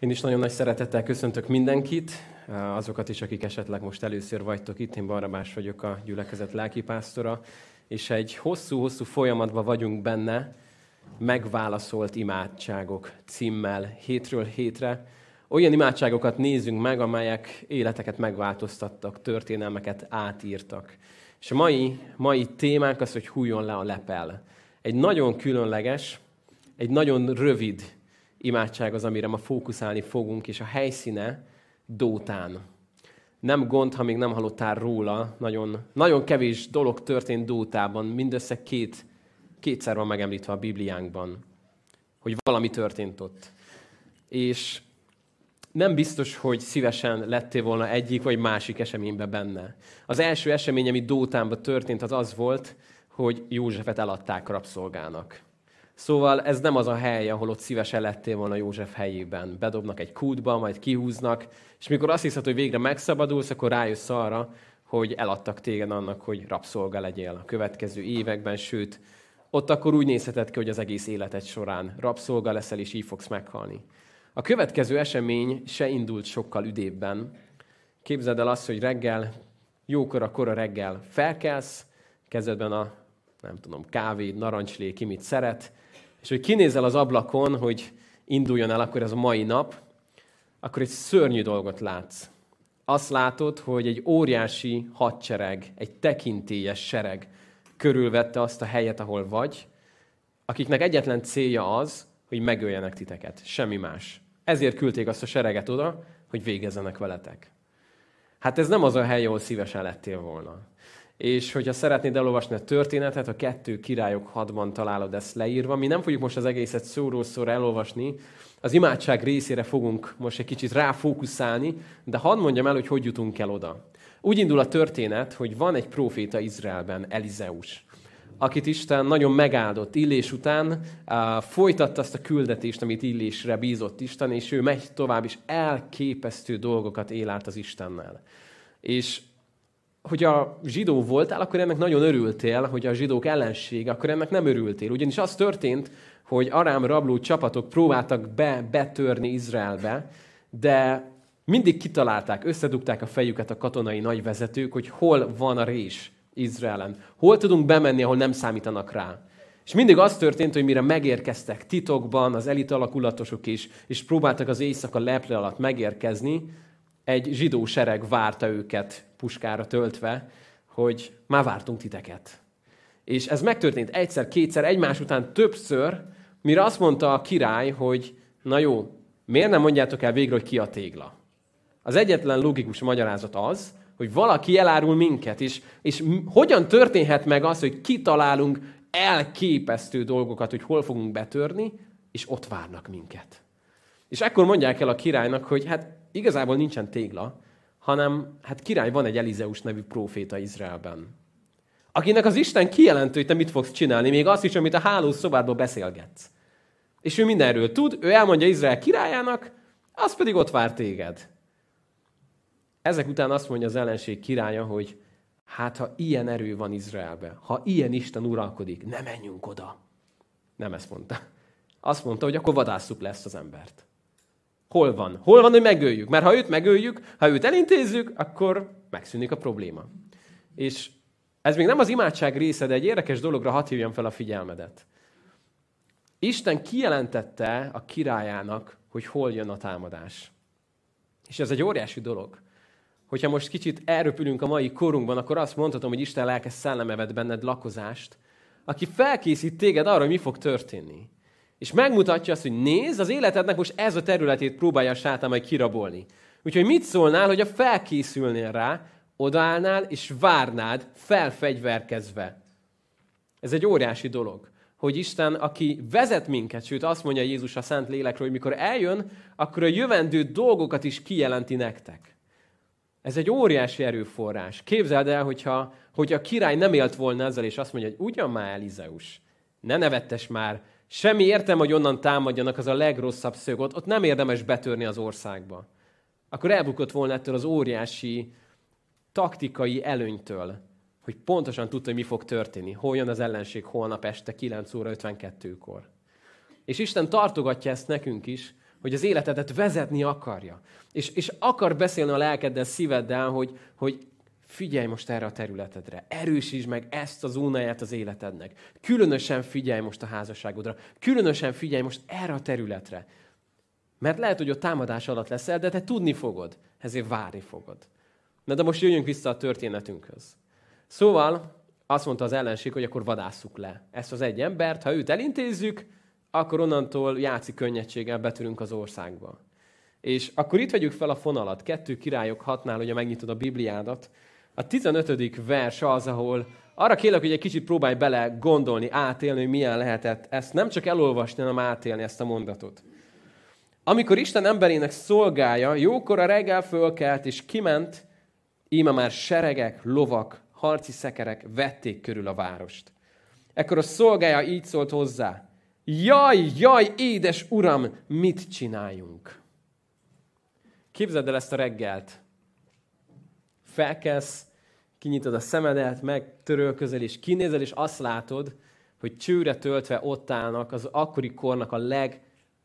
Én is nagyon nagy szeretettel köszöntök mindenkit, azokat is, akik esetleg most először vagytok itt. Én Barnabás vagyok, a gyülekezet lelkipásztora, és egy hosszú-hosszú folyamatban vagyunk benne, megválaszolt imádságok címmel hétről hétre. Olyan imádságokat nézünk meg, amelyek életeket megváltoztattak, történelmeket átírtak. És a mai, mai témánk az, hogy hújjon le a lepel. Egy nagyon különleges, egy nagyon rövid imádság az, amire ma fókuszálni fogunk, és a helyszíne Dótán. Nem gond, ha még nem hallottál róla, nagyon, nagyon kevés dolog történt Dótában, mindössze két, kétszer van megemlítve a Bibliánkban, hogy valami történt ott. És nem biztos, hogy szívesen lettél volna egyik vagy másik eseménybe benne. Az első esemény, ami Dótánban történt, az az volt, hogy Józsefet eladták rabszolgának. Szóval ez nem az a hely, ahol ott szívesen lettél volna József helyében. Bedobnak egy kútba, majd kihúznak, és mikor azt hiszed, hogy végre megszabadulsz, akkor rájössz arra, hogy eladtak téged annak, hogy rabszolga legyél a következő években, sőt, ott akkor úgy nézheted ki, hogy az egész életed során rabszolga leszel, és így fogsz meghalni. A következő esemény se indult sokkal üdébben. Képzeld el azt, hogy reggel, jókora, kora reggel felkelsz, kezedben a, nem tudom, kávé, narancslé, ki mit szeret, és hogy kinézel az ablakon, hogy induljon el akkor ez a mai nap, akkor egy szörnyű dolgot látsz. Azt látod, hogy egy óriási hadsereg, egy tekintélyes sereg körülvette azt a helyet, ahol vagy, akiknek egyetlen célja az, hogy megöljenek titeket. Semmi más. Ezért küldték azt a sereget oda, hogy végezzenek veletek. Hát ez nem az a hely, ahol szívesen lettél volna. És hogyha szeretnéd elolvasni a történetet, a kettő királyok hadban találod ezt leírva. Mi nem fogjuk most az egészet szóról szóra elolvasni, az imádság részére fogunk most egy kicsit ráfókuszálni, de hadd mondjam el, hogy hogy jutunk el oda. Úgy indul a történet, hogy van egy proféta Izraelben, Elizeus, akit Isten nagyon megáldott Illés után, folytatta azt a küldetést, amit Illésre bízott Isten, és ő megy tovább, és elképesztő dolgokat él át az Istennel. És hogy a zsidó voltál, akkor ennek nagyon örültél, hogy a zsidók ellenség, akkor ennek nem örültél. Ugyanis az történt, hogy arám rabló csapatok próbáltak be, betörni Izraelbe, de mindig kitalálták, összedugták a fejüket a katonai nagyvezetők, hogy hol van a rés Izraelen. Hol tudunk bemenni, ahol nem számítanak rá. És mindig az történt, hogy mire megérkeztek titokban az elit alakulatosok is, és próbáltak az éjszaka leple alatt megérkezni, egy zsidó sereg várta őket puskára töltve, hogy már vártunk titeket. És ez megtörtént egyszer, kétszer, egymás után többször, mire azt mondta a király, hogy na jó, miért nem mondjátok el végre, hogy ki a tégla? Az egyetlen logikus magyarázat az, hogy valaki elárul minket, és, és hogyan történhet meg az, hogy kitalálunk elképesztő dolgokat, hogy hol fogunk betörni, és ott várnak minket. És ekkor mondják el a királynak, hogy hát igazából nincsen tégla, hanem hát király van egy Elizeus nevű próféta Izraelben, akinek az Isten kijelentő, hogy te mit fogsz csinálni, még azt is, amit a hálószobádban beszélgetsz. És ő mindenről tud, ő elmondja Izrael királyának, az pedig ott vár téged. Ezek után azt mondja az ellenség királya, hogy hát ha ilyen erő van Izraelben, ha ilyen Isten uralkodik, ne menjünk oda. Nem ezt mondta. Azt mondta, hogy akkor vadásszuk lesz az embert. Hol van? Hol van, hogy megöljük? Mert ha őt megöljük, ha őt elintézzük, akkor megszűnik a probléma. És ez még nem az imádság része, de egy érdekes dologra hadd hívjam fel a figyelmedet. Isten kijelentette a királyának, hogy hol jön a támadás. És ez egy óriási dolog. Hogyha most kicsit elröpülünk a mai korunkban, akkor azt mondhatom, hogy Isten lelke szellemevet benned lakozást, aki felkészít téged arra, hogy mi fog történni. És megmutatja azt, hogy nézd, az életednek most ez a területét próbálja a sátán majd kirabolni. Úgyhogy mit szólnál, hogy a felkészülnél rá, odaállnál és várnád felfegyverkezve. Ez egy óriási dolog, hogy Isten, aki vezet minket, sőt azt mondja Jézus a Szent Lélekről, hogy mikor eljön, akkor a jövendő dolgokat is kijelenti nektek. Ez egy óriási erőforrás. Képzeld el, hogyha, hogy a király nem élt volna ezzel, és azt mondja, hogy ugyan már Elizeus, ne nevettes már, Semmi értem, hogy onnan támadjanak, az a legrosszabb szög. Ott, ott nem érdemes betörni az országba. Akkor elbukott volna ettől az óriási taktikai előnytől, hogy pontosan tudta, hogy mi fog történni. Hol jön az ellenség holnap este 9 óra 52-kor. És Isten tartogatja ezt nekünk is, hogy az életedet vezetni akarja. És, és akar beszélni a lelkeddel, szíveddel, hogy, hogy figyelj most erre a területedre, erősítsd meg ezt az únáját az életednek. Különösen figyelj most a házasságodra, különösen figyelj most erre a területre. Mert lehet, hogy ott támadás alatt leszel, de te tudni fogod, ezért várni fogod. Na de most jöjjünk vissza a történetünkhöz. Szóval azt mondta az ellenség, hogy akkor vadásszuk le ezt az egy embert, ha őt elintézzük, akkor onnantól játszik könnyedséggel betörünk az országba. És akkor itt vegyük fel a fonalat. Kettő királyok hatnál, hogyha megnyitod a Bibliádat. A 15. vers az, ahol arra kérlek, hogy egy kicsit próbálj bele gondolni, átélni, hogy milyen lehetett ezt nem csak elolvasni, hanem átélni ezt a mondatot. Amikor Isten emberének szolgája, jókor a reggel fölkelt és kiment, íme már seregek, lovak, harci szekerek vették körül a várost. Ekkor a szolgája így szólt hozzá, jaj, jaj, édes uram, mit csináljunk? Képzeld el ezt a reggelt. Felkelsz, kinyitod a szemedet, megtörölközel, és kinézel, és azt látod, hogy csőre töltve ott állnak az akkori kornak a leg,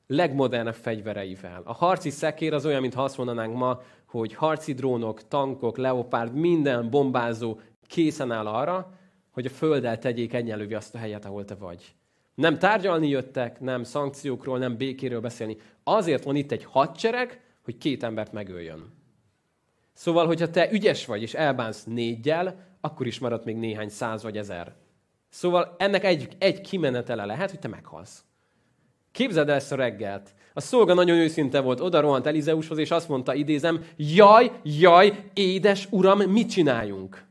legmodernebb fegyvereivel. A harci szekér az olyan, mintha azt mondanánk ma, hogy harci drónok, tankok, leopárd, minden bombázó készen áll arra, hogy a földdel tegyék egyenlővé azt a helyet, ahol te vagy. Nem tárgyalni jöttek, nem szankciókról, nem békéről beszélni. Azért van itt egy hadsereg, hogy két embert megöljön. Szóval, hogyha te ügyes vagy, és elbánsz négyel, akkor is marad még néhány száz vagy ezer. Szóval ennek egy, egy kimenetele lehet, hogy te meghalsz. Képzeld el ezt a reggelt. A szolga nagyon őszinte volt, oda rohant Elizeushoz, és azt mondta, idézem, jaj, jaj, édes uram, mit csináljunk?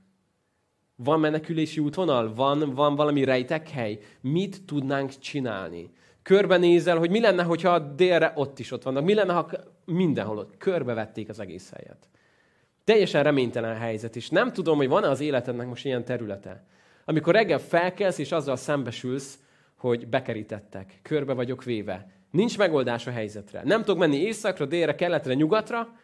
Van menekülési útvonal? Van, van valami rejtekhely? Mit tudnánk csinálni? Körbenézel, hogy mi lenne, hogyha délre ott is ott vannak? Mi lenne, ha mindenhol ott körbevették az egész helyet? Teljesen reménytelen helyzet, és nem tudom, hogy van-e az életednek most ilyen területe. Amikor reggel felkelsz, és azzal szembesülsz, hogy bekerítettek, körbe vagyok véve. Nincs megoldás a helyzetre. Nem tudok menni északra, délre, keletre, nyugatra,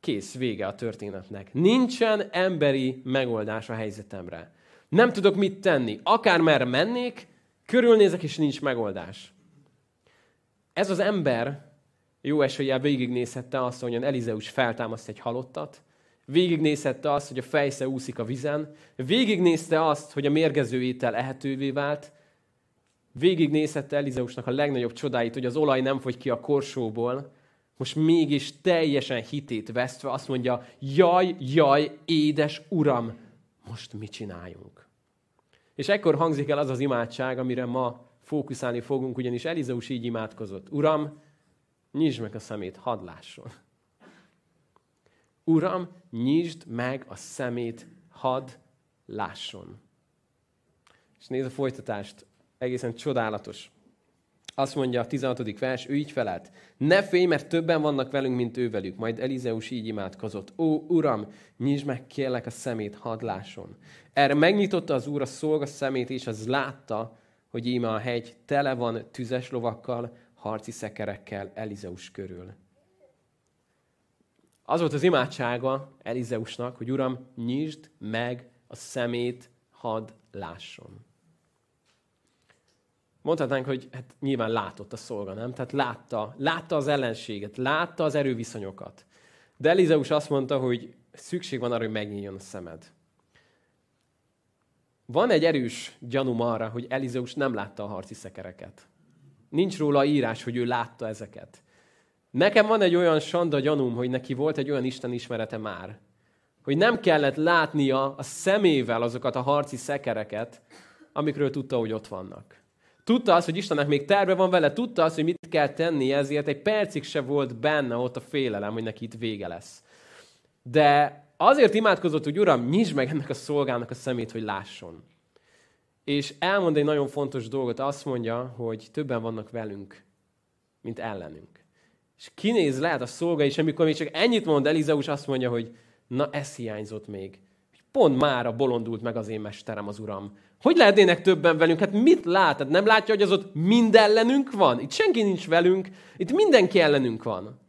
kész, vége a történetnek. Nincsen emberi megoldás a helyzetemre. Nem tudok mit tenni. Akármerre mennék, körülnézek, és nincs megoldás. Ez az ember jó eséllyel végignézhette azt, hogy Elizeus feltámaszt egy halottat, végignézhette azt, hogy a fejsze úszik a vizen, végignézte azt, hogy a mérgező étel ehetővé vált, végignézhette Elizeusnak a legnagyobb csodáit, hogy az olaj nem fogy ki a korsóból, most mégis teljesen hitét vesztve azt mondja, jaj, jaj, édes uram, most mit csináljunk? És ekkor hangzik el az az imádság, amire ma fókuszálni fogunk, ugyanis Elizeus így imádkozott. Uram, nyisd meg a szemét, hadd lásson. Uram, nyisd meg a szemét, hadd lásson. És nézd a folytatást, egészen csodálatos. Azt mondja a 16. vers, ő így felelt. Ne félj, mert többen vannak velünk, mint ő velük. Majd Elizeus így imádkozott. Ó, Uram, nyisd meg kérlek a szemét, hadd lásson. Erre megnyitotta az Úr a szolga szemét, és az látta, hogy íme a hegy tele van tüzes lovakkal, harci szekerekkel Elizeus körül. Az volt az imádsága Elizeusnak, hogy Uram, nyisd meg a szemét, hadd lásson. Mondhatnánk, hogy hát nyilván látott a szolga, nem? Tehát látta, látta az ellenséget, látta az erőviszonyokat. De Elizeus azt mondta, hogy szükség van arra, hogy megnyíljon a szemed. Van egy erős gyanúm arra, hogy Elizeus nem látta a harci szekereket. Nincs róla írás, hogy ő látta ezeket. Nekem van egy olyan sanda gyanúm, hogy neki volt egy olyan Isten ismerete már, hogy nem kellett látnia a szemével azokat a harci szekereket, amikről tudta, hogy ott vannak. Tudta azt, hogy Istennek még terve van vele, tudta azt, hogy mit kell tenni, ezért egy percig se volt benne ott a félelem, hogy neki itt vége lesz. De azért imádkozott, hogy Uram, nyisd meg ennek a szolgának a szemét, hogy lásson. És elmond egy nagyon fontos dolgot, azt mondja, hogy többen vannak velünk, mint ellenünk. És kinéz lehet a szolga, és amikor még csak ennyit mond Elizeus, azt mondja, hogy na ez hiányzott még. Pont a bolondult meg az én mesterem, az uram. Hogy lehetnének többen velünk? Hát mit lát? Hát nem látja, hogy az ott mind ellenünk van? Itt senki nincs velünk, itt mindenki ellenünk van.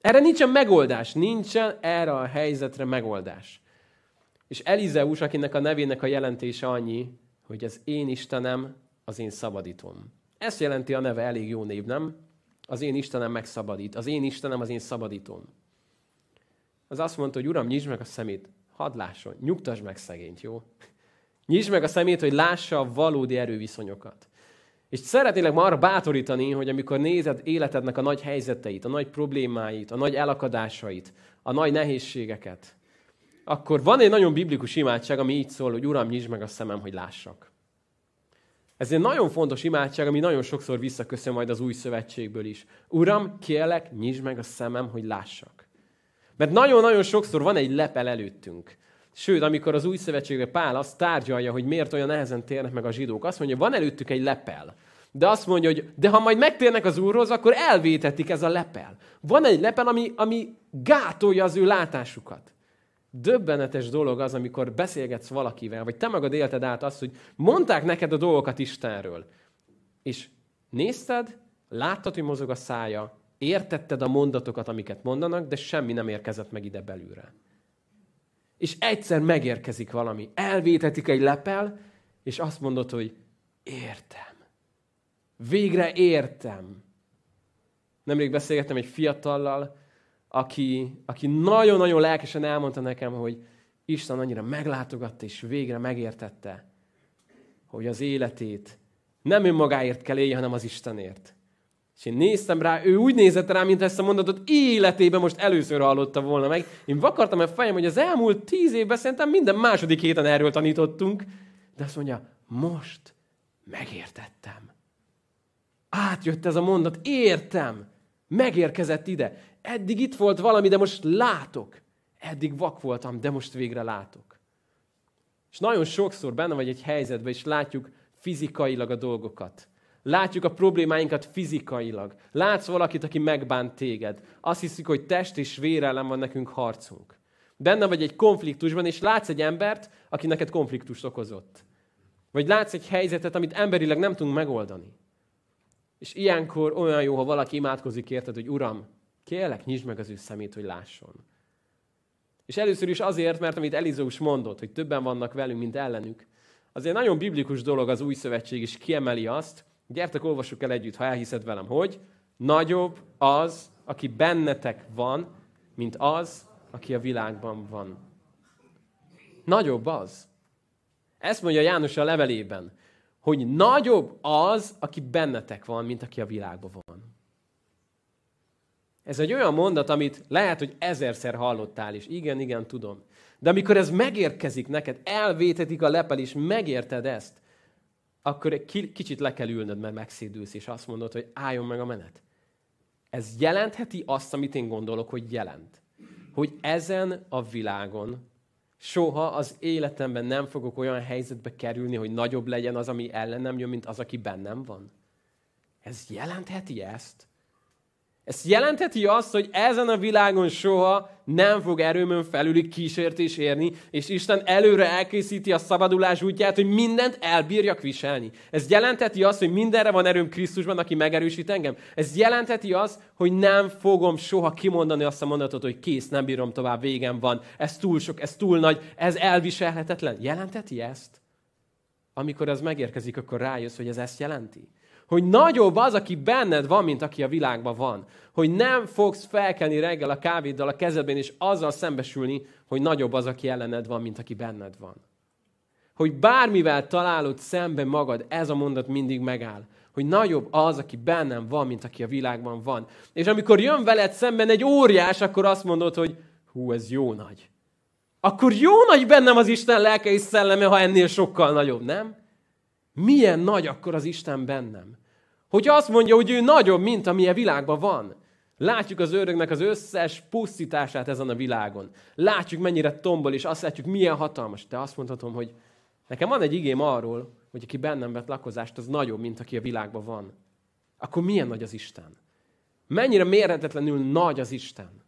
Erre nincsen megoldás, nincsen erre a helyzetre megoldás. És Elizeus, akinek a nevének a jelentése annyi, hogy az én Istenem, az én szabadítom. Ezt jelenti a neve, elég jó név, nem? Az én Istenem megszabadít. Az én Istenem az én szabadítóm. Az azt mondta, hogy Uram, nyisd meg a szemét, hadd lásson, nyugtasd meg szegényt, jó? Nyisd meg a szemét, hogy lássa a valódi erőviszonyokat. És szeretnélek ma arra bátorítani, hogy amikor nézed életednek a nagy helyzeteit, a nagy problémáit, a nagy elakadásait, a nagy nehézségeket, akkor van egy nagyon biblikus imádság, ami így szól, hogy Uram, nyisd meg a szemem, hogy lássak. Ez egy nagyon fontos imádság, ami nagyon sokszor visszaköszön majd az új szövetségből is. Uram, kérlek, nyisd meg a szemem, hogy lássak. Mert nagyon-nagyon sokszor van egy lepel előttünk. Sőt, amikor az új szövetségben Pál azt tárgyalja, hogy miért olyan nehezen térnek meg a zsidók, azt mondja, van előttük egy lepel. De azt mondja, hogy de ha majd megtérnek az Úrhoz, akkor elvétetik ez a lepel. Van egy lepel, ami, ami gátolja az ő látásukat. Döbbenetes dolog az, amikor beszélgetsz valakivel, vagy te magad élted át azt, hogy mondták neked a dolgokat Istenről. És nézted, láttad, hogy mozog a szája, értetted a mondatokat, amiket mondanak, de semmi nem érkezett meg ide belülre. És egyszer megérkezik valami, elvétetik egy lepel, és azt mondod, hogy értem. Végre értem. Nemrég beszélgettem egy fiatallal, aki, aki nagyon-nagyon lelkesen elmondta nekem, hogy Isten annyira meglátogatta, és végre megértette, hogy az életét nem önmagáért kell élni, hanem az Istenért. És én néztem rá, ő úgy nézett rá, mint ezt a mondatot életében most először hallotta volna meg. Én vakartam a fejem, hogy az elmúlt tíz évben szerintem minden második héten erről tanítottunk. De azt mondja, most megértettem. Átjött ez a mondat, értem, megérkezett ide. Eddig itt volt valami, de most látok. Eddig vak voltam, de most végre látok. És nagyon sokszor benne vagy egy helyzetben, és látjuk fizikailag a dolgokat. Látjuk a problémáinkat fizikailag. Látsz valakit, aki megbánt téged. Azt hiszik, hogy test és vér ellen van nekünk harcunk. Benne vagy egy konfliktusban, és látsz egy embert, aki neked konfliktust okozott. Vagy látsz egy helyzetet, amit emberileg nem tudunk megoldani. És ilyenkor olyan jó, ha valaki imádkozik érted, hogy Uram, kérlek, nyisd meg az ő szemét, hogy lásson. És először is azért, mert amit Elizós mondott, hogy többen vannak velünk, mint ellenük, azért nagyon biblikus dolog az új szövetség is kiemeli azt, Gyertek, olvassuk el együtt, ha elhiszed velem, hogy nagyobb az, aki bennetek van, mint az, aki a világban van. Nagyobb az. Ezt mondja János a levelében, hogy nagyobb az, aki bennetek van, mint aki a világban van. Ez egy olyan mondat, amit lehet, hogy ezerszer hallottál is. Igen, igen, tudom. De amikor ez megérkezik neked, elvétetik a lepel, és megérted ezt, akkor egy kicsit le kell ülnöd, mert megszédülsz, és azt mondod, hogy álljon meg a menet. Ez jelentheti azt, amit én gondolok, hogy jelent. Hogy ezen a világon soha az életemben nem fogok olyan helyzetbe kerülni, hogy nagyobb legyen az, ami ellenem jön, mint az, aki bennem van. Ez jelentheti ezt? Ez jelentheti azt, hogy ezen a világon soha nem fog erőmön felüli kísértés érni, és Isten előre elkészíti a szabadulás útját, hogy mindent elbírjak viselni. Ez jelentheti azt, hogy mindenre van erőm Krisztusban, aki megerősít engem. Ez jelentheti azt, hogy nem fogom soha kimondani azt a mondatot, hogy kész, nem bírom tovább, végem van, ez túl sok, ez túl nagy, ez elviselhetetlen. Jelentheti ezt? Amikor ez megérkezik, akkor rájössz, hogy ez ezt jelenti hogy nagyobb az, aki benned van, mint aki a világban van. Hogy nem fogsz felkelni reggel a kávéddal a kezedben, és azzal szembesülni, hogy nagyobb az, aki ellened van, mint aki benned van. Hogy bármivel találod szembe magad, ez a mondat mindig megáll. Hogy nagyobb az, aki bennem van, mint aki a világban van. És amikor jön veled szemben egy óriás, akkor azt mondod, hogy hú, ez jó nagy. Akkor jó nagy bennem az Isten lelke és szelleme, ha ennél sokkal nagyobb, nem? Milyen nagy akkor az Isten bennem? Hogy azt mondja, hogy ő nagyobb, mint amilyen világban van. Látjuk az ördögnek az összes pusztítását ezen a világon. Látjuk, mennyire tombol, és azt látjuk, milyen hatalmas. De azt mondhatom, hogy nekem van egy igém arról, hogy aki bennem vett lakozást, az nagyobb, mint aki a világban van. Akkor milyen nagy az Isten? Mennyire mérhetetlenül nagy az Isten?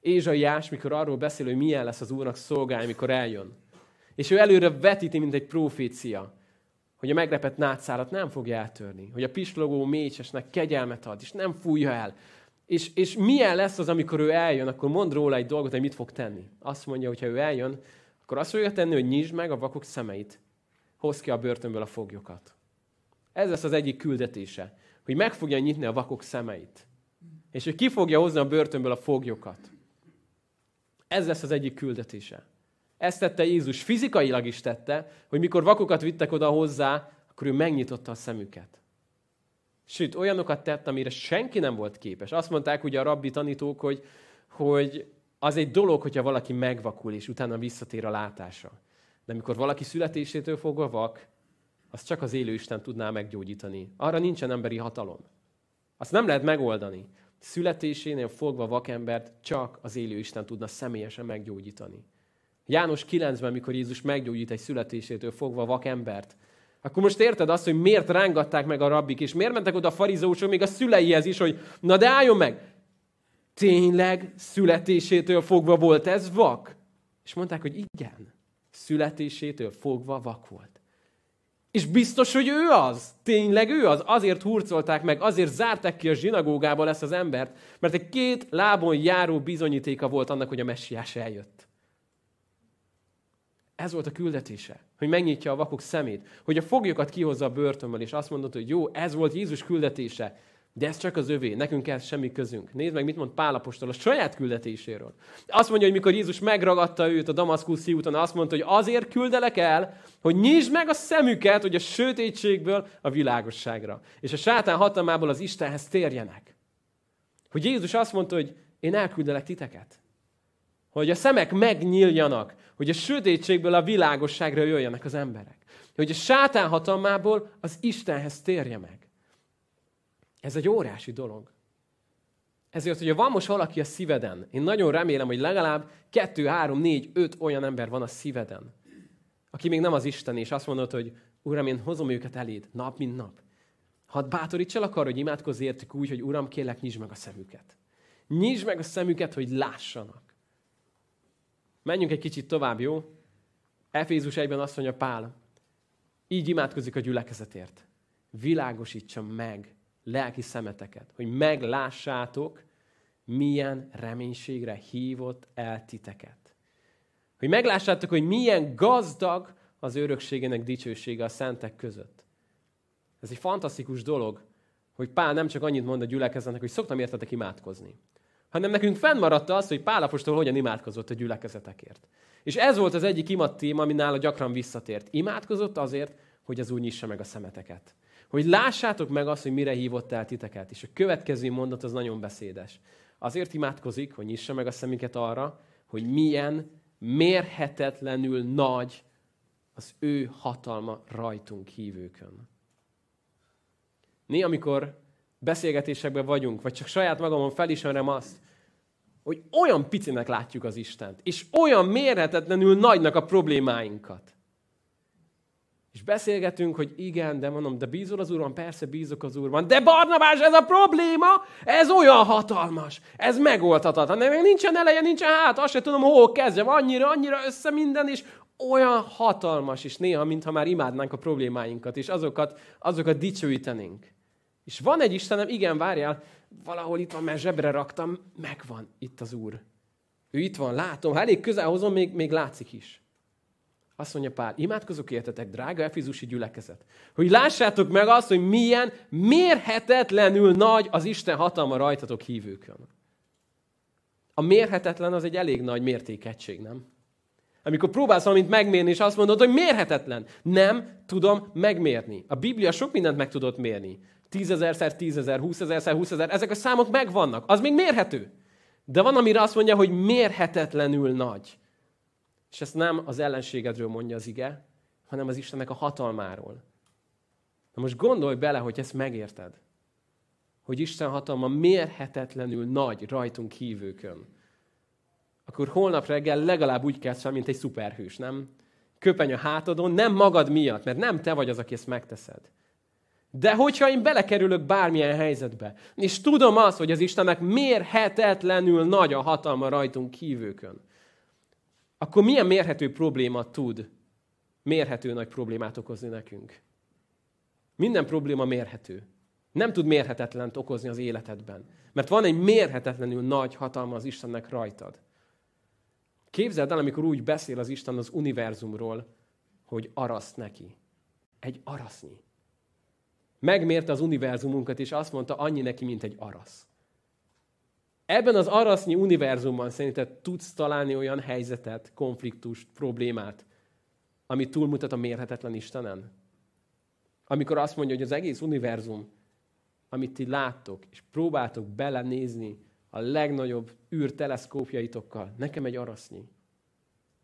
Ézsaiás, mikor arról beszél, hogy milyen lesz az Úrnak szolgálja, mikor eljön. És ő előre vetíti, mint egy profécia hogy a megrepett nátszálat nem fogja eltörni, hogy a pislogó mécsesnek kegyelmet ad, és nem fújja el. És, és milyen lesz az, amikor ő eljön, akkor mond róla egy dolgot, hogy mit fog tenni. Azt mondja, hogy ha ő eljön, akkor azt fogja tenni, hogy nyisd meg a vakok szemeit, hoz ki a börtönből a foglyokat. Ez lesz az egyik küldetése. hogy meg fogja nyitni a vakok szemeit. És hogy ki fogja hozni a börtönből a foglyokat. Ez lesz az egyik küldetése. Ezt tette Jézus, fizikailag is tette, hogy mikor vakokat vittek oda hozzá, akkor ő megnyitotta a szemüket. Sőt, olyanokat tett, amire senki nem volt képes. Azt mondták ugye a rabbi tanítók, hogy, hogy az egy dolog, hogyha valaki megvakul, és utána visszatér a látása. De amikor valaki születésétől fogva vak, az csak az élő Isten tudná meggyógyítani. Arra nincsen emberi hatalom. Azt nem lehet megoldani. Születésénél fogva vakembert csak az élő Isten tudna személyesen meggyógyítani. János 9-ben, mikor Jézus meggyógyít egy születésétől fogva vakembert, akkor most érted azt, hogy miért rángatták meg a rabbik, és miért mentek oda a farizósok, még a szüleihez is, hogy na de álljon meg! Tényleg születésétől fogva volt ez vak? És mondták, hogy igen, születésétől fogva vak volt. És biztos, hogy ő az. Tényleg ő az. Azért hurcolták meg, azért zárták ki a zsinagógából ezt az embert, mert egy két lábon járó bizonyítéka volt annak, hogy a messiás eljött. Ez volt a küldetése, hogy megnyitja a vakok szemét, hogy a foglyokat kihozza a börtönből, és azt mondott, hogy jó, ez volt Jézus küldetése, de ez csak az övé, nekünk ez semmi közünk. Nézd meg, mit mond Pálapostól a saját küldetéséről. Azt mondja, hogy mikor Jézus megragadta őt a Damaszkuszi úton, azt mondta, hogy azért küldelek el, hogy nyisd meg a szemüket, hogy a sötétségből a világosságra. És a sátán hatalmából az Istenhez térjenek. Hogy Jézus azt mondta, hogy én elküldelek titeket. Hogy a szemek megnyíljanak, hogy a sötétségből a világosságra jöjjenek az emberek. Hogy a sátán hatalmából az Istenhez térje meg. Ez egy óriási dolog. Ezért, hogyha van most valaki a szíveden, én nagyon remélem, hogy legalább kettő, három, négy, öt olyan ember van a szíveden, aki még nem az Isten, és azt mondod, hogy Uram, én hozom őket eléd, nap mint nap. Hadd bátoríts el akar, hogy imádkozz értük úgy, hogy Uram, kérlek, nyisd meg a szemüket. Nyisd meg a szemüket, hogy lássanak. Menjünk egy kicsit tovább, jó? Efézus 1-ben azt mondja Pál, így imádkozik a gyülekezetért. Világosítsa meg lelki szemeteket, hogy meglássátok, milyen reménységre hívott el titeket. Hogy meglássátok, hogy milyen gazdag az örökségének dicsősége a szentek között. Ez egy fantasztikus dolog, hogy Pál nem csak annyit mond a gyülekezetnek, hogy szoktam értetek imádkozni, hanem nekünk fennmaradt az, hogy Pál apostol hogyan imádkozott a gyülekezetekért. És ez volt az egyik imat téma, ami nála gyakran visszatért. Imádkozott azért, hogy az úgy nyissa meg a szemeteket. Hogy lássátok meg azt, hogy mire hívott el titeket. És a következő mondat az nagyon beszédes. Azért imádkozik, hogy nyissa meg a szemüket arra, hogy milyen mérhetetlenül nagy az ő hatalma rajtunk hívőkön. Néha, amikor beszélgetésekben vagyunk, vagy csak saját magamon felismerem azt, hogy olyan picinek látjuk az Istent, és olyan mérhetetlenül nagynak a problémáinkat. És beszélgetünk, hogy igen, de mondom, de bízol az Úrban? Persze bízok az Úrban. De Barnabás, ez a probléma, ez olyan hatalmas, ez megoldhatatlan. Még nincsen eleje, nincsen hát, azt se tudom, hol kezdjem, annyira, annyira össze minden, és olyan hatalmas, és néha, mintha már imádnánk a problémáinkat, és azokat, azokat dicsőítenénk. És van egy Istenem, igen, várjál, valahol itt van, mert zsebre raktam, megvan itt az Úr. Ő itt van, látom, ha elég közel hozom, még, még látszik is. Azt mondja Pál, imádkozok értetek, drága efizusi gyülekezet, hogy lássátok meg azt, hogy milyen mérhetetlenül nagy az Isten hatalma rajtatok hívőkön. A mérhetetlen az egy elég nagy mértékegység, nem? Amikor próbálsz valamit megmérni, és azt mondod, hogy mérhetetlen. Nem tudom megmérni. A Biblia sok mindent meg tudott mérni tízezerszer tízezer, húszezerszer húszezer, ezek a számok megvannak. Az még mérhető. De van, amire azt mondja, hogy mérhetetlenül nagy. És ezt nem az ellenségedről mondja az ige, hanem az Istennek a hatalmáról. Na most gondolj bele, hogy ezt megérted. Hogy Isten hatalma mérhetetlenül nagy rajtunk hívőkön. Akkor holnap reggel legalább úgy kezd fel, mint egy szuperhős, nem? Köpeny a hátadon, nem magad miatt, mert nem te vagy az, aki ezt megteszed, de hogyha én belekerülök bármilyen helyzetbe, és tudom azt, hogy az Istennek mérhetetlenül nagy a hatalma rajtunk kívőkön, akkor milyen mérhető probléma tud mérhető nagy problémát okozni nekünk? Minden probléma mérhető. Nem tud mérhetetlent okozni az életedben. Mert van egy mérhetetlenül nagy hatalma az Istennek rajtad. Képzeld el, amikor úgy beszél az Isten az univerzumról, hogy araszt neki. Egy arasznyi. Megmérte az univerzumunkat, és azt mondta, annyi neki, mint egy arasz. Ebben az arasznyi univerzumban szerinted tudsz találni olyan helyzetet, konfliktust, problémát, ami túlmutat a mérhetetlen Istenen? Amikor azt mondja, hogy az egész univerzum, amit ti láttok, és próbáltok belenézni a legnagyobb űrteleszkópjaitokkal, nekem egy arasznyi.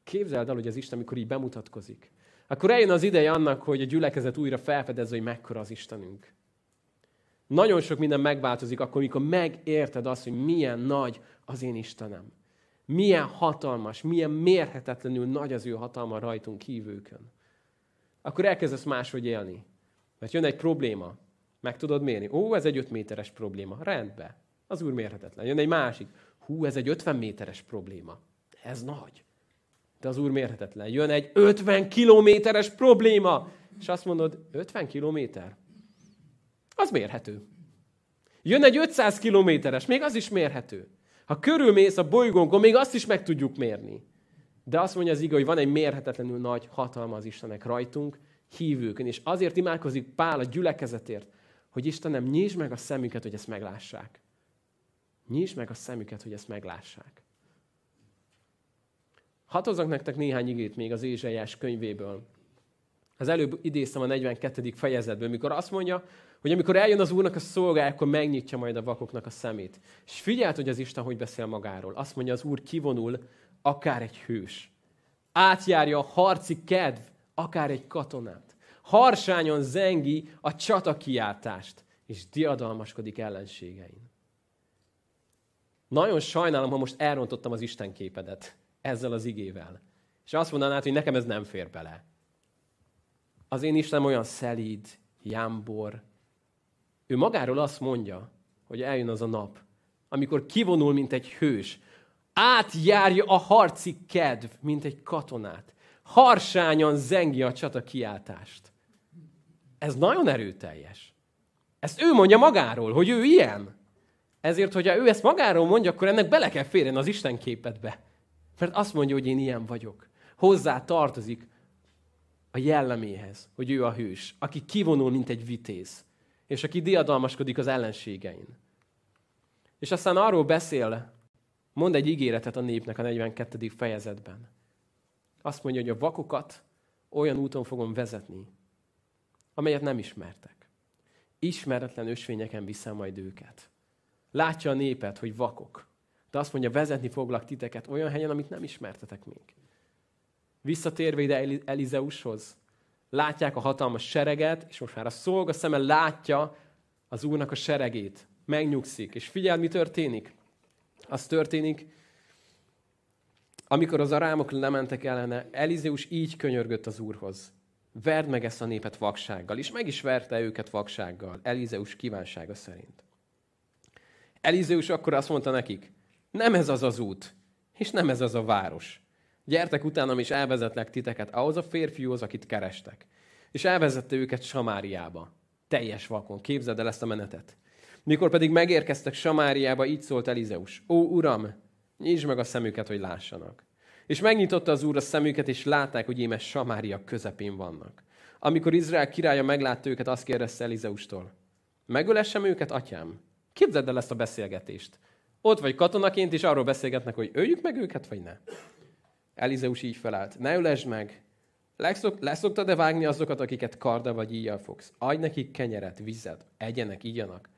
Képzeld el, hogy az Isten, amikor így bemutatkozik, akkor eljön az ideje annak, hogy a gyülekezet újra felfedezze, hogy mekkora az Istenünk. Nagyon sok minden megváltozik akkor, amikor megérted azt, hogy milyen nagy az én Istenem. Milyen hatalmas, milyen mérhetetlenül nagy az ő hatalma rajtunk hívőkön. Akkor elkezdesz máshogy élni. Mert jön egy probléma, meg tudod mérni. Ó, ez egy 5 méteres probléma. Rendben. Az úr mérhetetlen. Jön egy másik. Hú, ez egy 50 méteres probléma. Ez nagy. De az úr mérhetetlen. Jön egy 50 kilométeres probléma. És azt mondod, 50 kilométer? Az mérhető. Jön egy 500 kilométeres, még az is mérhető. Ha körülmész a bolygónkon, még azt is meg tudjuk mérni. De azt mondja az igaz, hogy van egy mérhetetlenül nagy hatalma az Istenek rajtunk, hívőkön. És azért imádkozik Pál a gyülekezetért, hogy Istenem, nyisd meg a szemüket, hogy ezt meglássák. Nyisd meg a szemüket, hogy ezt meglássák. Hatozok nektek néhány igét még az Ézsaiás könyvéből. Az előbb idéztem a 42. fejezetből, mikor azt mondja, hogy amikor eljön az Úrnak a szolgája, akkor megnyitja majd a vakoknak a szemét. És figyelt, hogy az Isten hogy beszél magáról. Azt mondja, az Úr kivonul, akár egy hős. Átjárja a harci kedv, akár egy katonát. Harsányon zengi a csata kiáltást, és diadalmaskodik ellenségein. Nagyon sajnálom, ha most elrontottam az Isten képedet ezzel az igével. És azt mondanád, hogy nekem ez nem fér bele. Az én Istenem olyan szelíd, jámbor. Ő magáról azt mondja, hogy eljön az a nap, amikor kivonul, mint egy hős, átjárja a harci kedv, mint egy katonát. Harsányan zengi a csata kiáltást. Ez nagyon erőteljes. Ezt ő mondja magáról, hogy ő ilyen. Ezért, hogyha ő ezt magáról mondja, akkor ennek bele kell férjen az Isten képetbe. Mert azt mondja, hogy én ilyen vagyok. Hozzá tartozik a jelleméhez, hogy ő a hős, aki kivonul, mint egy vitéz, és aki diadalmaskodik az ellenségein. És aztán arról beszél, mond egy ígéretet a népnek a 42. fejezetben. Azt mondja, hogy a vakokat olyan úton fogom vezetni, amelyet nem ismertek. Ismeretlen ösvényeken viszem majd őket. Látja a népet, hogy vakok. De azt mondja, vezetni foglak titeket olyan helyen, amit nem ismertetek még. Visszatérve ide Elizeushoz, látják a hatalmas sereget, és most már a szolga szeme látja az úrnak a seregét. Megnyugszik, és figyeld, mi történik. Az történik, amikor az arámok lementek ellene, Elizeus így könyörgött az úrhoz. Verd meg ezt a népet vaksággal, és meg is verte őket vaksággal, Elizeus kívánsága szerint. Elizeus akkor azt mondta nekik, nem ez az az út, és nem ez az a város. Gyertek utánam, és elvezetlek titeket ahhoz a férfihoz, akit kerestek. És elvezette őket Samáriába. Teljes vakon. Képzeld el ezt a menetet. Mikor pedig megérkeztek Samáriába, így szólt Elizeus. Ó, uram, nyisd meg a szemüket, hogy lássanak. És megnyitotta az úr a szemüket, és látták, hogy émes Samária közepén vannak. Amikor Izrael királya meglátta őket, azt kérdezte Elizeustól. Megölessem őket, atyám? Képzeld el ezt a beszélgetést. Ott vagy katonaként, és arról beszélgetnek, hogy öljük meg őket, vagy ne. Elizeus így felállt. Ne ölesd meg. Leszok, leszoktad-e vágni azokat, akiket karda vagy íjjal fogsz? Adj nekik kenyeret, vizet, egyenek, igyanak,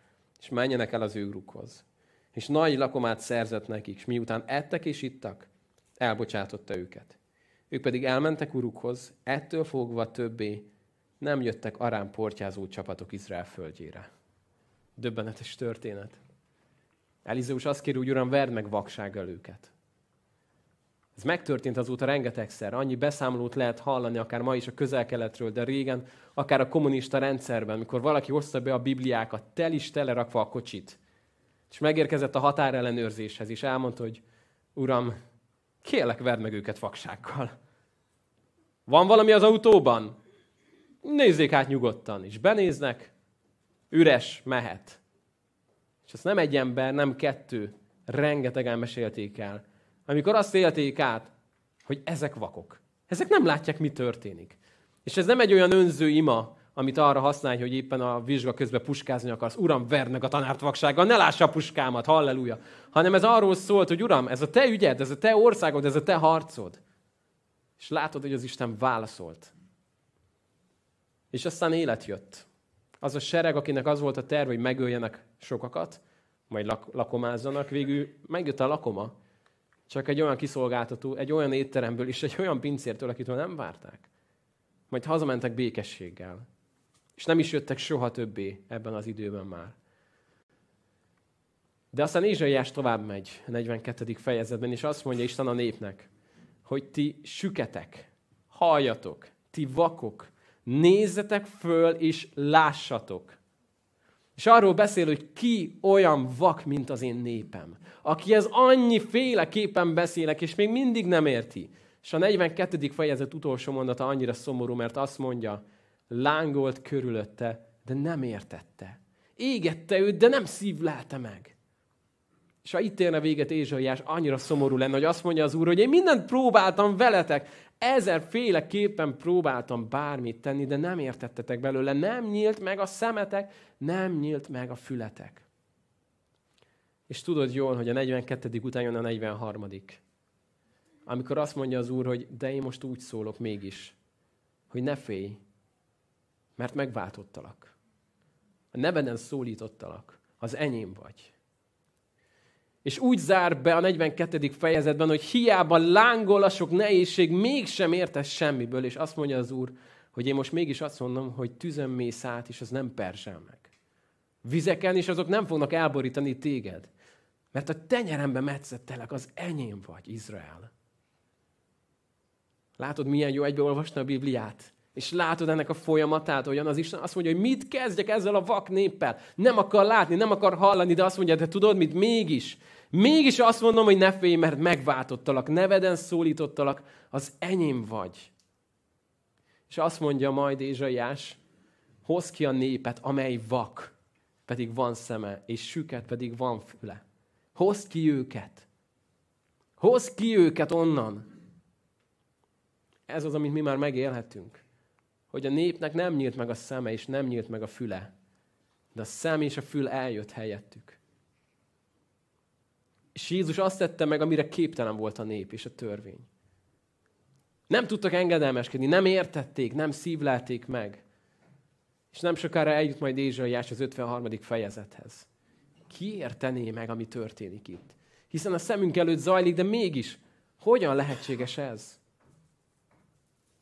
és menjenek el az ő urukhoz. És nagy lakomát szerzett nekik, és miután ettek és ittak, elbocsátotta őket. Ők pedig elmentek urukhoz, ettől fogva többé nem jöttek arán portyázó csapatok Izrael földjére. Döbbenetes történet. Elizeus azt kér, hogy uram, verd meg vaksággal őket. Ez megtörtént azóta rengetegszer. Annyi beszámolót lehet hallani, akár ma is a közel-keletről, de régen, akár a kommunista rendszerben, mikor valaki hozta be a Bibliákat, tel is telerakva a kocsit. És megérkezett a határellenőrzéshez, és elmondta, hogy Uram, kérlek, verd meg őket vaksággal. Van valami az autóban? Nézzék át nyugodtan. És benéznek, üres, mehet. És ez nem egy ember, nem kettő, rengetegen mesélték el. Amikor azt élték át, hogy ezek vakok. Ezek nem látják, mi történik. És ez nem egy olyan önző ima, amit arra használja, hogy éppen a vizsga közben puskázni akarsz. Uram, verd meg a tanárt vaksággal, ne lássa a puskámat, halleluja. Hanem ez arról szólt, hogy Uram, ez a te ügyed, ez a te országod, ez a te harcod. És látod, hogy az Isten válaszolt. És aztán élet jött. Az a sereg, akinek az volt a terv, hogy megöljenek sokakat, majd lak- lakomázzanak, végül megjött a lakoma, csak egy olyan kiszolgáltató, egy olyan étteremből és egy olyan pincértől, akitől nem várták. Majd hazamentek békességgel. És nem is jöttek soha többé ebben az időben már. De aztán Ézsaiás tovább megy a 42. fejezetben, és azt mondja Isten a népnek, hogy ti süketek, halljatok, ti vakok, nézzetek föl és lássatok. És arról beszél, hogy ki olyan vak, mint az én népem. Aki ez annyi féleképpen beszélek, és még mindig nem érti. És a 42. fejezet utolsó mondata annyira szomorú, mert azt mondja, lángolt körülötte, de nem értette. Égette őt, de nem szívlelte meg. És ha itt érne véget Ézsaiás, annyira szomorú lenne, hogy azt mondja az Úr, hogy én mindent próbáltam veletek, ezerféleképpen próbáltam bármit tenni, de nem értettetek belőle, nem nyílt meg a szemetek, nem nyílt meg a fületek. És tudod jól, hogy a 42. után jön a 43. Amikor azt mondja az Úr, hogy de én most úgy szólok mégis, hogy ne félj, mert megváltottalak. A neveden szólítottalak, az enyém vagy. És úgy zár be a 42. fejezetben, hogy hiába lángol a sok nehézség, mégsem értesz semmiből, és azt mondja az Úr, hogy én most mégis azt mondom, hogy tüzön mész át, és az nem perzsel meg. Vizeken, és azok nem fognak elborítani téged. Mert a tenyerembe metszettelek, az enyém vagy, Izrael. Látod, milyen jó egybeolvasni a Bibliát? És látod ennek a folyamatát, olyan az Isten azt mondja, hogy mit kezdjek ezzel a vak néppel. Nem akar látni, nem akar hallani, de azt mondja, de tudod mit, mégis. Mégis azt mondom, hogy ne félj, mert megváltottalak, neveden szólítottalak, az enyém vagy. És azt mondja majd Ézsaiás, hoz ki a népet, amely vak, pedig van szeme, és süket, pedig van füle. Hoz ki őket. Hoz ki őket onnan. Ez az, amit mi már megélhetünk hogy a népnek nem nyílt meg a szeme, és nem nyílt meg a füle. De a szem és a fül eljött helyettük. És Jézus azt tette meg, amire képtelen volt a nép és a törvény. Nem tudtak engedelmeskedni, nem értették, nem szívlelték meg. És nem sokára eljut majd Ézsaiás az 53. fejezethez. Ki értené meg, ami történik itt? Hiszen a szemünk előtt zajlik, de mégis, hogyan lehetséges ez?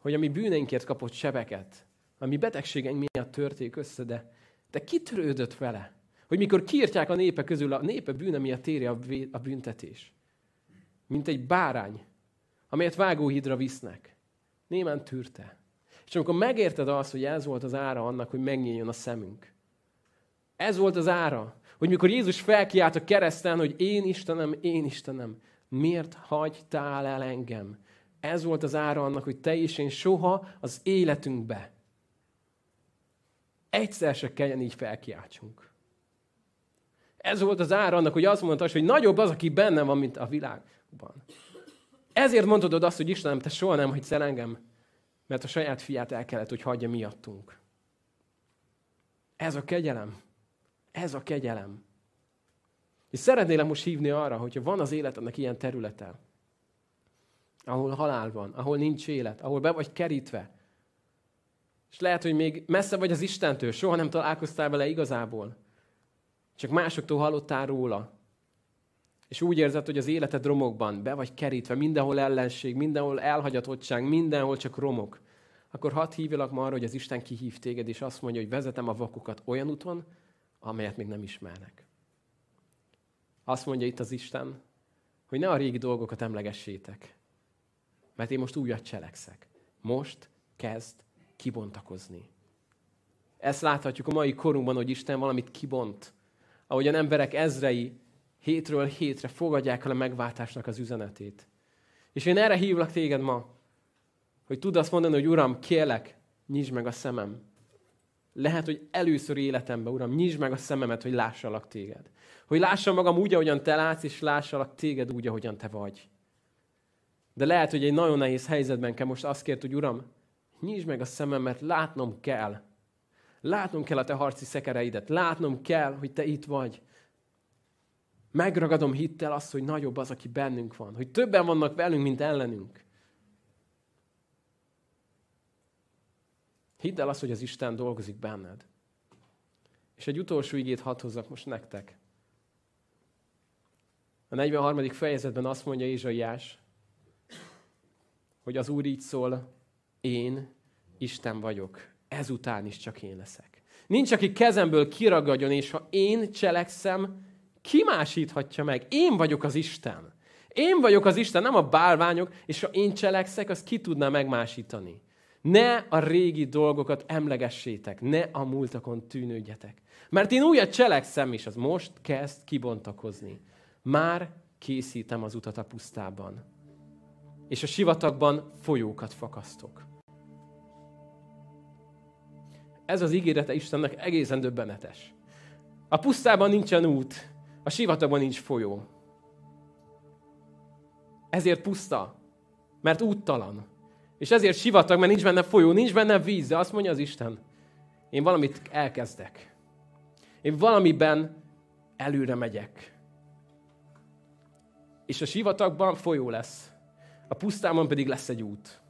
Hogy a mi bűneinkért kapott sebeket, ami betegségeink miatt törték össze, de, de kitörődött vele. Hogy mikor kiírtják a népe közül, a népe bűne miatt éri a, a büntetés. Mint egy bárány, amelyet vágóhidra visznek. Némán tűrte. És amikor megérted azt, hogy ez volt az ára annak, hogy megnyíljon a szemünk. Ez volt az ára, hogy mikor Jézus felkiált a kereszten, hogy én Istenem, én Istenem, miért hagytál el engem? Ez volt az ára annak, hogy te és én soha az életünkbe egyszer se kelljen így felkiáltsunk. Ez volt az ára annak, hogy azt mondta, hogy nagyobb az, aki bennem van, mint a világban. Ezért mondod azt, hogy Istenem, te soha nem hagysz el engem, mert a saját fiát el kellett, hogy hagyja miattunk. Ez a kegyelem. Ez a kegyelem. És szeretnélek most hívni arra, hogyha van az életednek ilyen területe, ahol halál van, ahol nincs élet, ahol be vagy kerítve. És lehet, hogy még messze vagy az Istentől, soha nem találkoztál vele igazából. Csak másoktól hallottál róla. És úgy érzed, hogy az életed romokban, be vagy kerítve, mindenhol ellenség, mindenhol elhagyatottság, mindenhol csak romok. Akkor hadd hívjalak ma arra, hogy az Isten kihív téged, és azt mondja, hogy vezetem a vakokat olyan úton, amelyet még nem ismernek. Azt mondja itt az Isten, hogy ne a régi dolgokat emlegessétek, mert én most újat cselekszek. Most kezd kibontakozni. Ezt láthatjuk a mai korunkban, hogy Isten valamit kibont. Ahogyan emberek ezrei hétről hétre fogadják el a megváltásnak az üzenetét. És én erre hívlak téged ma, hogy tudd azt mondani, hogy Uram, kérlek, nyisd meg a szemem. Lehet, hogy először életemben, Uram, nyisd meg a szememet, hogy lássalak téged. Hogy lássam magam úgy, ahogyan te látsz, és lássalak téged úgy, ahogyan te vagy. De lehet, hogy egy nagyon nehéz helyzetben kell most azt kért, hogy Uram, nyisd meg a szemem, mert látnom kell. Látnom kell a te harci szekereidet. Látnom kell, hogy te itt vagy. Megragadom hittel azt, hogy nagyobb az, aki bennünk van. Hogy többen vannak velünk, mint ellenünk. Hidd el azt, hogy az Isten dolgozik benned. És egy utolsó igét hadd hozzak most nektek. A 43. fejezetben azt mondja Ézsaiás, hogy az Úr így szól, én Isten vagyok, ezután is csak én leszek. Nincs, aki kezemből kiragadjon, és ha én cselekszem, ki másíthatja meg? Én vagyok az Isten. Én vagyok az Isten, nem a bálványok, és ha én cselekszek, az ki tudná megmásítani. Ne a régi dolgokat emlegessétek, ne a múltakon tűnődjetek. Mert én újat cselekszem, és az most kezd kibontakozni. Már készítem az utat a pusztában. És a sivatagban folyókat fakasztok. Ez az ígérete Istennek egészen döbbenetes. A pusztában nincsen út, a sivatagban nincs folyó. Ezért puszta, mert úttalan. És ezért sivatag, mert nincs benne folyó, nincs benne víz, de azt mondja az Isten, én valamit elkezdek. Én valamiben előre megyek. És a sivatagban folyó lesz. A pusztában pedig lesz egy út.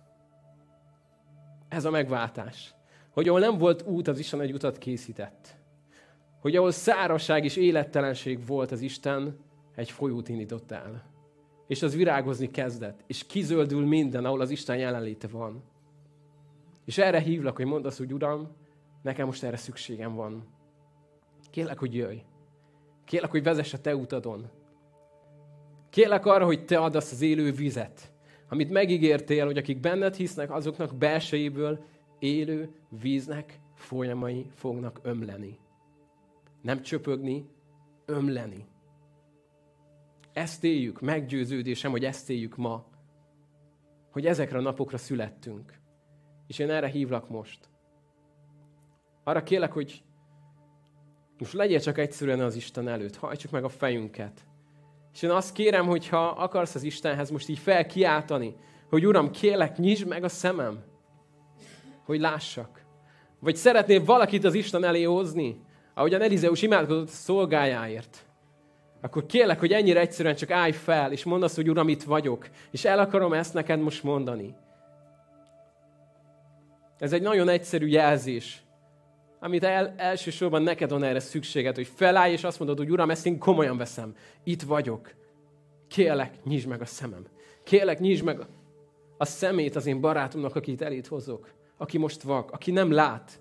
Ez a megváltás. Hogy ahol nem volt út, az Isten egy utat készített. Hogy ahol szárazság és élettelenség volt, az Isten egy folyót indított el. És az virágozni kezdett. És kizöldül minden, ahol az Isten jelenléte van. És erre hívlak, hogy mondd azt, hogy Uram, nekem most erre szükségem van. Kérlek, hogy jöjj. Kérlek, hogy vezess a te utadon. Kérlek arra, hogy te add azt az élő vizet, amit megígértél, hogy akik benned hisznek, azoknak belsejéből élő víznek folyamai fognak ömleni. Nem csöpögni, ömleni. Ezt éljük, meggyőződésem, hogy ezt éljük ma. Hogy ezekre a napokra születtünk. És én erre hívlak most. Arra kérlek, hogy most legyél csak egyszerűen az Isten előtt. Hajtsuk meg a fejünket. És én azt kérem, hogy ha akarsz az Istenhez most így felkiáltani, hogy Uram, kérlek, nyisd meg a szemem, hogy lássak. Vagy szeretnél valakit az Isten elé hozni, ahogyan Elizeus imádkozott a szolgájáért. Akkor kérlek, hogy ennyire egyszerűen csak állj fel, és mondd azt, hogy Uram, itt vagyok, és el akarom ezt neked most mondani. Ez egy nagyon egyszerű jelzés, amit el, elsősorban neked van erre szükséged, hogy felállj, és azt mondod, hogy Uram, ezt én komolyan veszem. Itt vagyok. Kérlek, nyisd meg a szemem. Kérlek, nyisd meg a szemét az én barátomnak, akit elét hozok. Aki most vak, aki nem lát.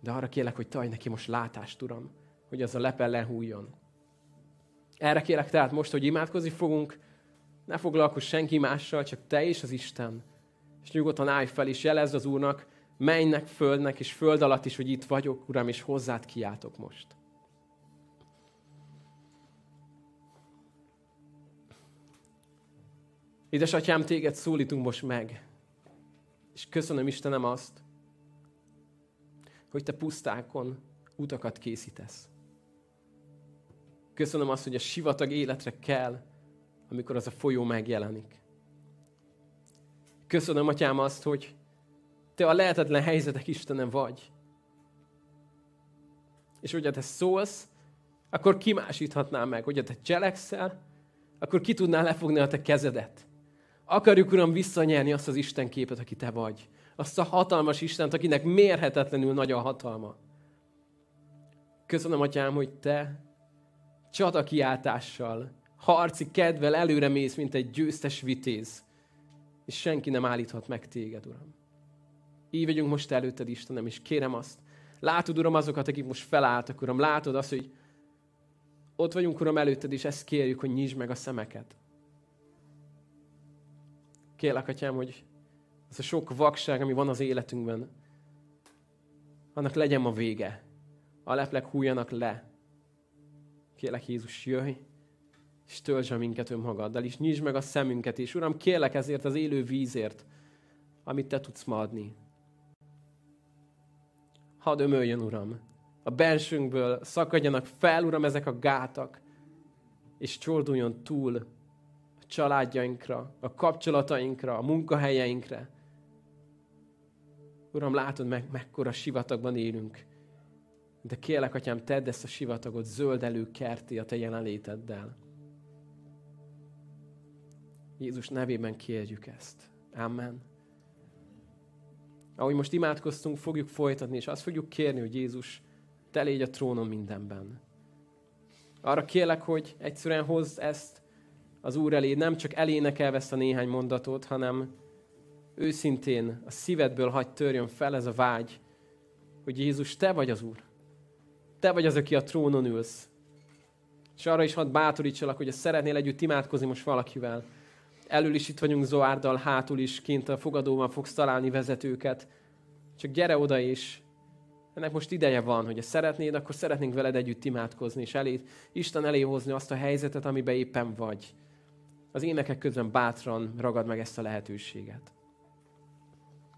De arra kérlek, hogy taj neki most látást, Uram, hogy az a lepel lehújjon. Erre kérlek tehát most, hogy imádkozni fogunk, ne foglalkozz senki mással, csak te és az Isten. És nyugodtan állj fel, és jelezd az Úrnak, mennek, földnek és föld alatt is, hogy itt vagyok, Uram, és hozzád kiáltok most. Édesatyám, téged szólítunk most meg. És köszönöm Istenem azt, hogy te pusztákon utakat készítesz. Köszönöm azt, hogy a sivatag életre kell, amikor az a folyó megjelenik. Köszönöm, Atyám, azt, hogy te a lehetetlen helyzetek Istene vagy. És hogyha te szólsz, akkor kimásíthatnál meg. Hogyha te cselekszel, akkor ki tudnál lefogni a te kezedet. Akarjuk, Uram, visszanyerni azt az Isten képet, aki te vagy. Azt a hatalmas Istent, akinek mérhetetlenül nagy a hatalma. Köszönöm, Atyám, hogy te csatakiáltással, harci kedvel előre mész, mint egy győztes vitéz. És senki nem állíthat meg téged, Uram. Így vagyunk most előtted, Istenem, és kérem azt, látod, Uram, azokat, akik most felálltak, Uram, látod azt, hogy ott vagyunk, Uram, előtted, és ezt kérjük, hogy nyisd meg a szemeket. Kérlek, Atyám, hogy az a sok vakság, ami van az életünkben, annak legyen ma vége. A leplek hújjanak le. Kérlek, Jézus, jöjj, és töltsd minket önmagaddal, és nyisd meg a szemünket, és Uram, kérlek ezért az élő vízért, amit Te tudsz ma adni. Hadd ömöljön, Uram, a bensünkből szakadjanak fel, Uram, ezek a gátak, és csorduljon túl a családjainkra, a kapcsolatainkra, a munkahelyeinkre. Uram, látod meg, mekkora sivatagban élünk. De kérlek, Atyám, tedd ezt a sivatagot zöldelő kerti a Te jelenléteddel. Jézus nevében kérjük ezt. Amen. Ahogy most imádkoztunk, fogjuk folytatni, és azt fogjuk kérni, hogy Jézus, Te légy a trónon mindenben. Arra kérlek, hogy egyszerűen hozz ezt az Úr elé, nem csak elénekelve ezt a néhány mondatot, hanem őszintén a szívedből hagy törjön fel ez a vágy, hogy Jézus, Te vagy az Úr. Te vagy az, aki a trónon ülsz. És arra is hadd bátorítsalak, hogy szeretnél együtt imádkozni most valakivel. Elől is itt vagyunk Zoárdal, hátul is, kint a fogadóban fogsz találni vezetőket. Csak gyere oda is. Ennek most ideje van, hogy szeretnéd, akkor szeretnénk veled együtt imádkozni, és elé, Isten elé hozni azt a helyzetet, amiben éppen vagy. Az énekek közben bátran ragad meg ezt a lehetőséget.